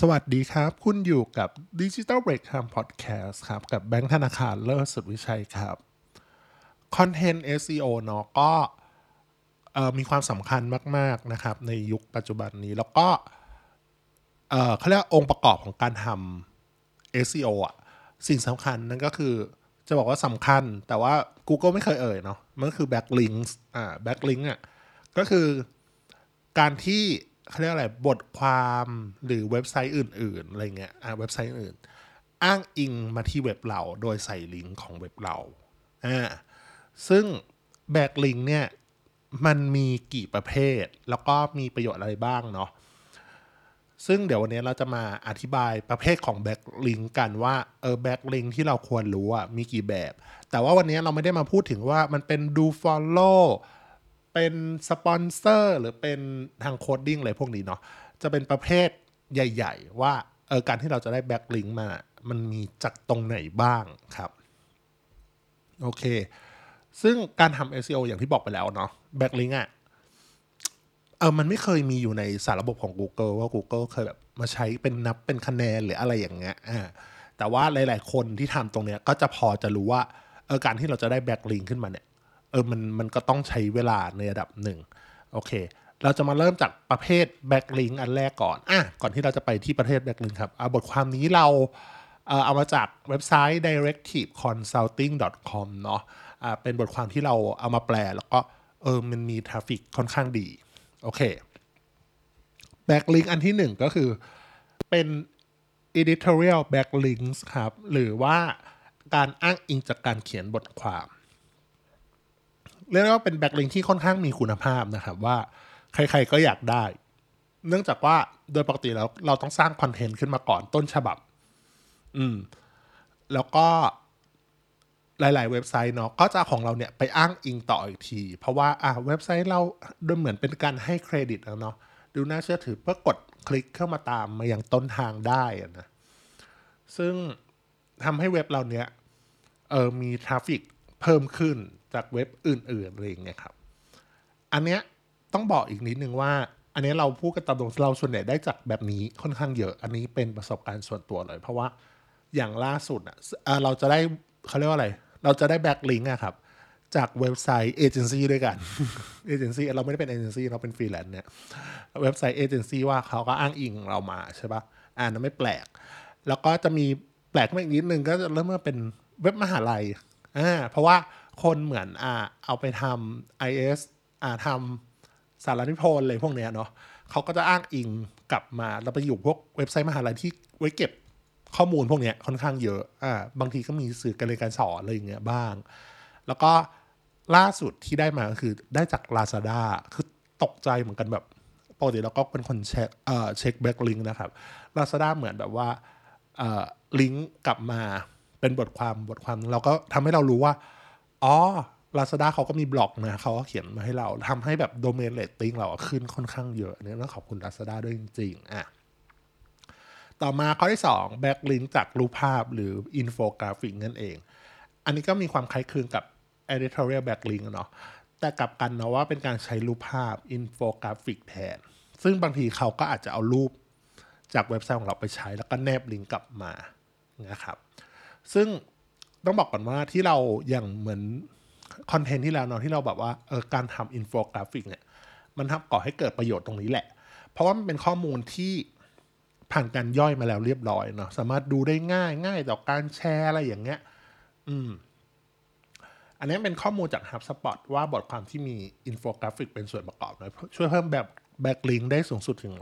สวัสดีครับ คุณอยู่กับ Digital Break Time Podcast ครับ กับแบงค์ธนาคารเลิศสุดวิชัยครับ Content SEO เนาะก็เอ่อมีความสำคัญมาก ๆ นะครับ ในยุคปัจจุบันนี้แล้วก็เขาเรียกองค์ประกอบของการทำ SEO อะ สิ่งสำคัญนั่นก็คือจะบอกว่าสำคัญ แต่ว่า Google ไม่เคยเอ่ยเนาะมันก็คือ backlinks อ่า backlink อะก็คือการที่ เขาเรียกอะไรบทความหรือเว็บไซต์อื่น ๆ อะไรเงี้ยอ่าเว็บไซต์อื่น อ้างอิงมาที่เว็บเรา โดยใส่ลิงก์ของเว็บเราอ่าซึ่ง backlink เนี่ยมันมีกี่ประเภท แล้วก็มีประโยชน์อะไรบ้างเนาะซึ่งเดี๋ยววันนี้เราจะมาอธิบายประเภทของ backlink กันว่าเออ backlink ที่เราควรรู้อะมีกี่แบบ แต่ว่าวันนี้เราไม่ได้มาพูดถึงว่ามันเป็น do follow เป็นสปอนเซอร์หรือเป็นทาง coding อะไรพวกนี้เนาะจะเป็นประเภทใหญ่ ๆ ว่าเออการที่เราจะได้ backlink มา มันมีจากตรงไหนบ้างครับ โอเค ซึ่งการทำ SEO อย่างที่บอกไปแล้วเนาะ backlink อะเออมันไม่เคยมีอยู่ในสารระบบของ Google ว่า Google เคยแบบมาใช้เป็นนับเป็นคะแนนหรืออะไรอย่างเงี้ยอ่าแต่ว่าหลาย ๆ คนที่ทำตรงเนี้ยก็จะพอจะรู้ว่าเออการที่เราจะได้ backlink ขึ้นมาเนี่ย เออมันมันก็ต้องใช้เวลาในระดับหนึ่งโอเค เราจะมาเริ่มจากประเภท backlink อันแรกก่อนอะก่อนที่เราจะไปที่ประเภท backlink ครับเอาบทความนี้เราเอามาจากเว็บไซต์ directiveconsulting.com เนาะอ่าเป็นบทความที่เราเอามาแปล แล้วก็เออมันมี traffic ค่อนข้างดี โอเค backlink อันที่หนึ่งก็คือเป็น editorial backlinks ครับ หรือว่าการอ้างอิงจากการเขียนบทความ เรียกว่าเป็น backlink ที่ค่อนข้างมีคุณภาพนะครับ ว่าใครๆก็อยากได้ เนื่องจากว่าโดยปกติแล้วเราต้องสร้าง content ขึ้นมาก่อนต้นฉบับ อืม แล้วก็หลาย ๆ เว็บไซต์เนาะก็จะของเราเนี่ยไปอ้างอิงต่ออีกที เพราะว่าอะเว็บไซต์เราดูเหมือนเป็นการให้เครดิตแล้วเนาะดูน่าเชื่อถือเพื่อกดคลิกเข้ามาตามมาอยังต้นทางได้นะซึ่งทำให้เว็บเราเนี้ยเออมีทราฟิกเพิ่มขึ้น จากเว็บอื่นๆอะไรอย่างเงี้ยครับอันเนี้ยต้องบอกอีกนิดนึงว่า อันนี้เราพูดกันตามตรงเราส่วนใหญ่ได้จากแบบนี้ค่อนข้างเยอะ อันนี้เป็นประสบการณ์ส่วนตัวเลย เพราะว่าอย่างล่าสุดอะเราจะได้เขาเรียกว่าอะไร เราจะได้ backlink อะครับ จากเว็บไซต์เอเจนซี่ด้วยกันเอเจนซี่เราไม่ได้เป็นเอเจนซี่เราเป็นฟรีแลนซ์เนี่ยเว็บไซต์เอเจนซี่ว่าเขาก็อ้างอิงเรามาใช่ปะอ่านั้นไม่แปลก แล้วก็จะมีแปลกมาอีกนิดนึงก็จะเริ่มมาเป็นเว็บมหาลัยอ่าเพราะว่า คนเหมือนอ่าเอาไปทำ IS อ่าทำสารนิพนธ์อะไรพวกเนี้ยเนาะเขาก็จะอ้างอิงกลับมาแล้วไปอยู่พวกเว็บไซต์มหาลัยที่ไว้เก็บข้อมูลพวกเนี้ยค่อนข้างเยอะอ่าบางทีก็มีสื่อการเรียนการสอนอะไรอย่างเงี้ยบ้าง แล้วก็ล่าสุดที่ได้มาก็คือได้จาก Lazada คือตกใจเหมือนกันแบบปกติเราก็เป็นคนเช็คเอ่อ check backlink นะครับ Lazada เหมือนแบบว่าเอ่อลิงก์กลับมาเป็นบทความบทความ เราก็ทำให้เรารู้ว่า อ๋อ Lazada เขาก็มีบล็อกนะเขาก็เขียนมาให้เราทำให้แบบ domain rating เราขึ้นค่อนข้างเยอะอันนี้ต้องขอบคุณ Lazada ด้วยจริงๆอะต่อมาข้อที่ 2 backlink จากรูปภาพหรืออินโฟกราฟิกนั่นเอง อันนี้ก็มีความคล้ายคลึงกับ editorial backlink เนาะแต่กลับกันเนาะว่าเป็นการใช้รูปภาพอินโฟกราฟิกแทน ซึ่งบางทีเขาก็อาจจะเอารูปจากเว็บไซต์ของเราไปใช้แล้วก็แนบลิงก์กลับมานะครับ ซึ่ง ต้องบอกก่อนว่าที่เราอย่างเหมือน content ที่แล้วเนาะที่เราแบบว่าเออการทำอินโฟกราฟิกเนี่ยมันทำก่อให้เกิดประโยชน์ตรงนี้แหละ เพราะว่ามันเป็นข้อมูลที่ผ่านการย่อยมาแล้วเรียบร้อยเนาะสามารถดูได้ง่ายง่ายต่อการแชร์อะไรอย่างเงี้ย อืม อันนี้เป็นข้อมูลจาก HubSpot ว่าบทความที่มีอินโฟกราฟิกเป็นส่วนประกอบนะช่วยเพิ่มแบบ backlink ได้สูงสุดถึง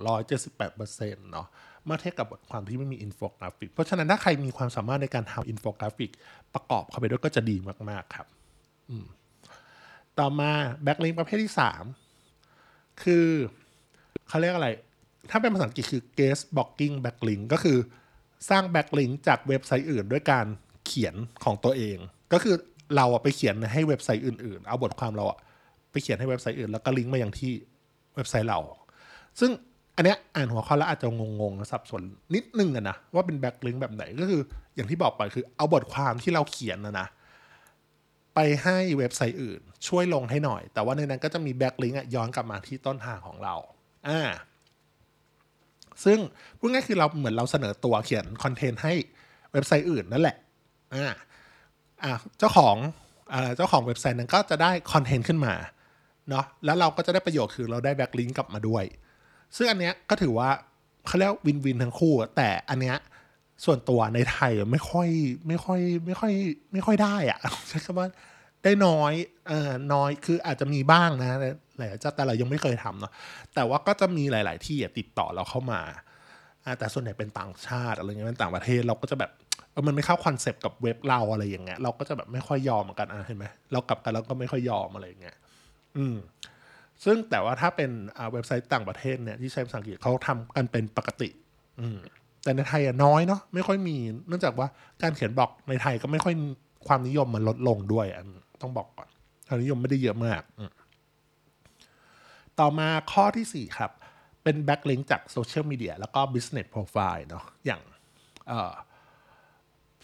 178%เนาะเมื่อเทียบกับบทความที่ไม่มีอินโฟกราฟิก เพราะฉะนั้นถ้าใครมีความสามารถในการทำอินโฟกราฟิก ประกอบเข้าไปด้วยก็จะดีมากๆครับ ต่อมา backlink ประเภทที่ 3 คือเขาเรียกอะไร ถ้าเป็นภาษาอังกฤษคือ guest blogging backlink ก็คือสร้าง backlink จากเว็บไซต์อื่นด้วยการเขียนของตัวเอง ก็คือเราไปเขียนให้เว็บไซต์อื่นๆ เอาบทความเราไปเขียนให้เว็บไซต์อื่น แล้วก็ลิงก์มาอย่างที่ เว็บไซต์เรา ซึ่งอันเนี้ยอ่านหัวข้อแล้วอาจจะงงๆสับสนนิดนึงอะนะว่าเป็น backlink แบบไหนก็คือ อย่างที่บอกไปคือเอาบทความที่เราเขียนนะนะไปให้เว็บไซต์อื่น ช่วยลงให้หน่อย แต่ว่าในนั้นก็จะมี backlink ย้อนกลับมาที่ต้นทางของเราอ่าซึ่งพูดง่ายคือเราเหมือนเราเสนอตัวเขียนคอนเทนต์ให้เว็บไซต์อื่นนั่นแหละอ่าอ่าเจ้าของอ่าเจ้าของเว็บไซต์นั้นก็จะได้คอนเทนต์ขึ้นมา เนาะแล้วเราก็จะได้ประโยชน์คือเราได้ backlink กลับมาด้วย ซึ่งอันเนี้ยก็ถือว่าเขาเรียก win-win ทั้งคู่ แต่อันเนี้ยส่วนตัวในไทยไม่ค่อยไม่ค่อยไม่ค่อยไม่ค่อยได้อะใช้คำว่าได้น้อยเอ่อน้อยคืออาจจะมีบ้างนะหลายเจ้าแต่เรายังไม่เคยทำเนาะแต่ว่าก็จะมีหลาย ๆ ที่ติดต่อเราเข้ามาแต่ส่วนใหญ่เป็นต่างชาติอะไรเงี้ยเป็นต่างประเทศเราก็จะแบบมันไม่เข้าคอนเซปต์กับเว็บเราอะไรอย่างเงี้ยเราก็จะแบบไม่ค่อยยอมเหมือนกันอะเห็นไหมเรากลับกันแล้วก็ไม่ค่อยยอมอะไรอย่างเงี้ย อืมซึ่งแต่ว่าถ้าเป็นเว็บไซต์ต่างประเทศเนี่ยที่ใช้ภาษาอังกฤษเขาทำกันเป็นปกติ อืมแต่ในไทยอะน้อยเนาะไม่ค่อยมี เนื่องจากว่าการเขียนบล็อกในไทยก็ไม่ค่อยความนิยมมันลดลงด้วยอันต้องบอกก่อนความนิยมไม่ได้เยอะมาก ต่อมาข้อที่ 4 ครับ เป็น backlink จากโซเชียลมีเดียแล้วก็ business profile เนาะอย่าง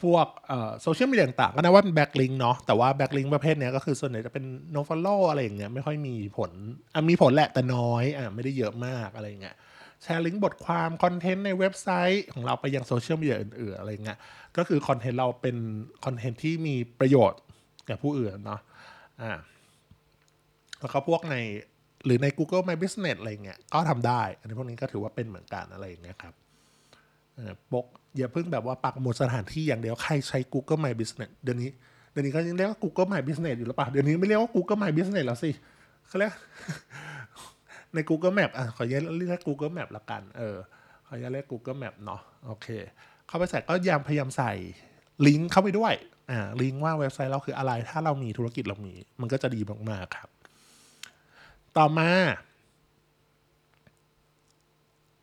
พวกโซเชียลมีเดียต่างก็นะว่าเป็น backlink เนาะแต่ว่า backlink ประเภทนี้ก็คือส่วนใหญ่จะเป็นno follow อะไรอย่างเงี้ยไม่ค่อยมีผลอะมีผลแหละแต่น้อยอะไม่ได้เยอะมากอะไรเงี้ยแชร์ลิงก์บทความคอนเทนต์ในเว็บไซต์ของเราไปยังโซเชียลมีเดียอื่นๆอะไรเงี้ยก็คือคอนเทนต์เราเป็นคอนเทนต์ที่มีประโยชน์แก่ผู้อื่นเนาะอ่าแล้วก็พวกในหรือใน Google My Business อะไรเงี้ยก็ทำได้ อันนี้พวกนี้ก็ถือว่าเป็นเหมือนกันอะไรอย่างเงี้ยครับ ปกอย่าเพิ่งแบบว่าปักหมุดสถานที่อย่างเดียว ใครใช้ Google My Business เดี๋ยวนี้เดี๋ยวนี้ก็ยังเรียกว่า Google My Business อยู่หรือเปล่าเดี๋ยวนี้ไม่เรียกว่า Google My Business แล้วสิเขาเรียกใน Google Map อะขอเรียก Google Map ละกันเออขอเรียก Google Map เนาะโอเค เข้าไปใส่ก็ยามพยายามใส่ลิงก์เข้าไปด้วยอ่าลิงก์ว่าเว็บไซต์เราคืออะไร ถ้าเรามีธุรกิจเรามี มันก็จะดีมากๆครับ ต่อมา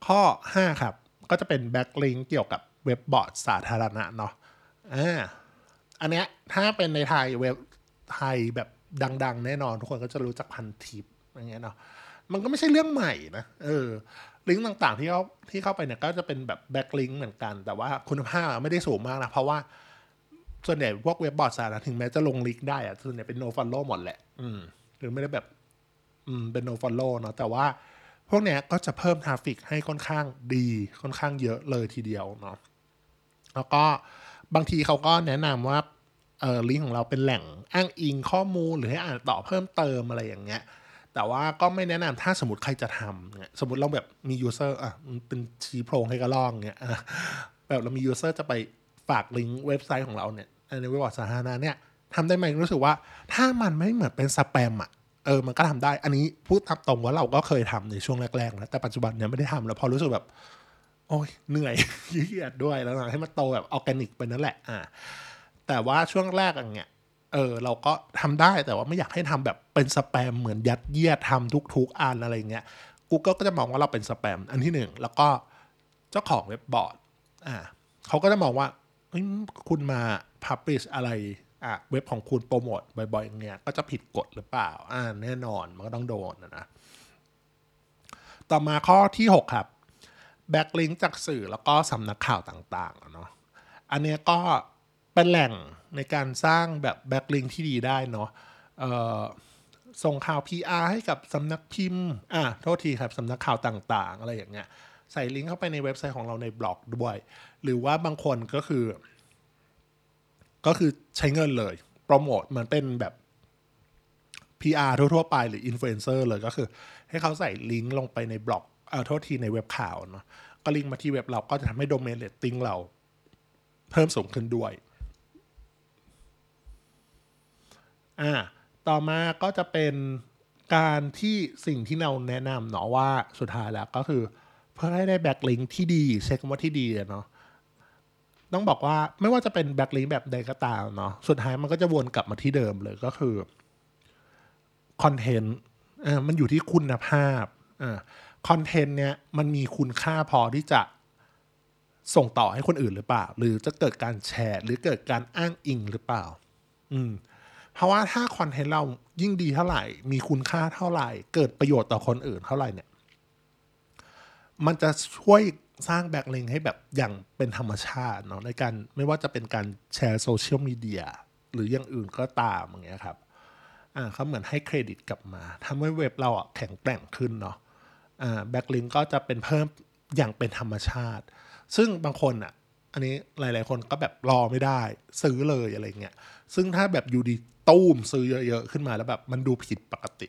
ข้อ 5 ครับ ก็จะเป็น backlink เกี่ยวกับเว็บบอร์ดสาธารณะเนาะอ่าอันเนี้ยถ้าเป็นในไทยเว็บไทยแบบดัง ๆ แน่นอนทุกคนก็จะรู้จักพันทิปอย่างเงี้ยเนาะมันก็ไม่ใช่เรื่องใหม่นะเออลิงก์ต่างๆที่เขาที่เข้าไปเนี่ยก็จะเป็นแบบ backlink เหมือนกัน แต่ว่าคุณภาพไม่ได้สูงมากนะ เพราะว่าส่วนใหญ่พวกเว็บบอร์ดสาธารณะถึงแม้จะลงลิงก์ได้อะส่วนใหญ่เป็น no follow หมดแหละ อืมหรือไม่ได้แบบ อืมเป็น no follow เนาะแต่ว่า พวกเนี้ยก็จะเพิ่ม traffic ให้ค่อนข้างดีค่อนข้างเยอะเลยทีเดียวเนาะแล้วก็บางทีเขาก็แนะนำว่าเออลิงก์ของเราเป็นแหล่งอ้างอิงข้อมูลหรือให้อ่านต่อเพิ่มเติมอะไรอย่างเงี้ย แต่ว่าก็ไม่แนะนำถ้าสมมติใครจะทำเนี่ยสมมติเราแบบมี user อะเป็นชี้โพรงให้กระรอกเนี่ยแบบเรามี user จะไปฝากลิงก์เว็บไซต์ของเราเนี่ยในเว็บบอร์ดสาธารณะเนี่ยทำได้ไหมรู้สึกว่าถ้ามันไม่เหมือนเป็นสแปมอะ เออมันก็ทำได้ อันนี้พูดตามตรงว่าเราก็เคยทำในช่วงแรกๆนะแต่ปัจจุบันเนี่ยไม่ได้ทำแล้วพอรู้สึกแบบ โอ้ยเหนื่อยยืดด้วยแล้วให้มันโตแบบออร์แกนิกไปนั่นแหละอ่าแต่ว่าช่วงแรกอย่างเงี้ยเออเราก็ทำได้แต่ว่าไม่อยากให้ทำแบบเป็นสแปมเหมือนยัดเยียดทำทุกๆอันอะไรเงี้ย Google ก็จะมองว่าเราเป็นสแปมอันที่หนึ่งแล้วก็เจ้าของเว็บบอร์ดอ่าเขาก็จะมองว่าคุณมาพับลิชอะไร เว็บของคุณโปรโมทบ่อยๆอย่างเงี้ยก็จะผิดกฎหรือเปล่า อ่าแน่นอนมันก็ต้องโดนนะ ต่อมาข้อที่ 6 ครับ backlink จากสื่อแล้วก็สำนักข่าวต่างๆเนาะอันนี้ก็เป็นแหล่งในการสร้างแบบ backlink ที่ดีได้เนาะส่งข่าว PR ให้กับสำนักพิมพ์ อ่าโทษทีครับสำนักข่าวต่าง ๆ อะไรอย่างเงี้ย ใส่ลิงก์เข้าไปในเว็บไซต์ของเราในบล็อกด้วย หรือว่าบางคนก็คือ ก็คือใช้เงินเลย โปรโมทมันเป็นแบบ PR ทั่วๆไปหรืออินฟลูเอนเซอร์เลยก็คือ ให้เขาใส่ลิงก์ลงไปในบล็อกเอาโทษทีในเว็บข่าวเนาะก็ลิงก์มาที่เว็บเราก็จะทำให้ domain rating เราเพิ่มสูงขึ้นด้วยอ่าต่อมาก็จะเป็นการที่สิ่งที่เราแนะนำเนาะว่าสุดท้ายแล้วก็คือ เพื่อให้ได้ backlink ที่ดีใช้คำว่าที่ดีเนาะ ต้องบอกว่าไม่ว่าจะเป็น backlink แบบใดก็ตามเนาะสุดท้ายมันก็จะวนกลับมาที่เดิมเลยก็คือคอนเทนต์มันอยู่ที่คุณภาพอะคอนเทนต์เนี้ยมันมีคุณค่าพอที่จะส่งต่อให้คนอื่นหรือเปล่า หรือจะเกิดการแชร์ หรือเกิดการอ้างอิงหรือเปล่า อืมเพราะว่าถ้าคอนเทนต์เรายิ่งดีเท่าไหร่ มีคุณค่าเท่าไหร่ เกิดประโยชน์ต่อคนอื่นเท่าไหร่เนี่ย มันจะช่วย สร้าง backlink ให้แบบอย่างเป็นธรรมชาติเนาะในการไม่ว่าจะเป็นการแชร์โซเชียลมีเดียหรืออย่างอื่นก็ตามอย่างเงี้ยครับอ่าเขาเหมือนให้เครดิตกลับมาทำให้เว็บเราอะแข็งแกร่งขึ้นเนาะอ่า backlink ก็จะเป็นเพิ่มอย่างเป็นธรรมชาติ ซึ่งบางคนอะอันนี้หลาย ๆ คนก็แบบรอไม่ได้ซื้อเลยอะไรเงี้ยซึ่งถ้าแบบอยู่ดีตู้มซื้อเยอะ ๆ ขึ้นมาแล้วแบบมันดูผิดปกติ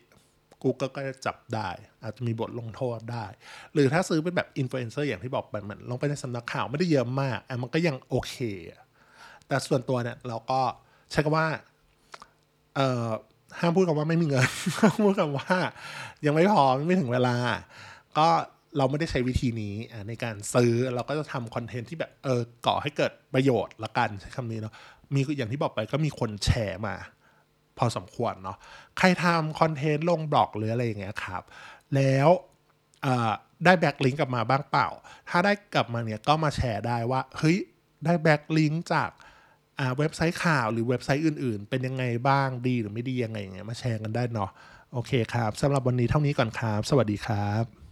กูก็ก็จะจับได้ อาจจะมีบทลงโทษได้ หรือถ้าซื้อเป็นแบบอินฟลูเอนเซอร์อย่างที่บอกไปมันลงไปในสำนักข่าวไม่ได้เยอะมากอะมันก็ยังโอเค แต่ส่วนตัวเนี่ยเราก็ใช้คำว่าเอ่อห้ามพูดคำว่าไม่มีเงินห้ามพูดคำว่า ยังไม่พอไม่ถึงเวลา ก็เราไม่ได้ใช้วิธีนี้ในการซื้อเราก็จะทำ content ที่แบบเออก่อให้เกิดประโยชน์ละกันใช้คำนี้เนาะมีอย่างที่บอกไปก็มีคนแชร์มา พอสมควรเนาะใครทำ content ลงบล็อกหรืออะไรอย่างเงี้ยครับ แล้วได้ backlink กลับมาบ้างเปล่า ถ้าได้กลับมาเนี่ยก็มาแชร์ได้ว่า เฮ้ย ได้แบ็กลิงก์จากเว็บไซต์ข่าวหรือเว็บไซต์อื่นๆ เป็นยังไงบ้างดีหรือไม่ดียังไงอย่างเงี้ยมาแชร์กันได้เนาะโอเคครับสำหรับวันนี้เท่านี้ก่อนครับ สวัสดีครับ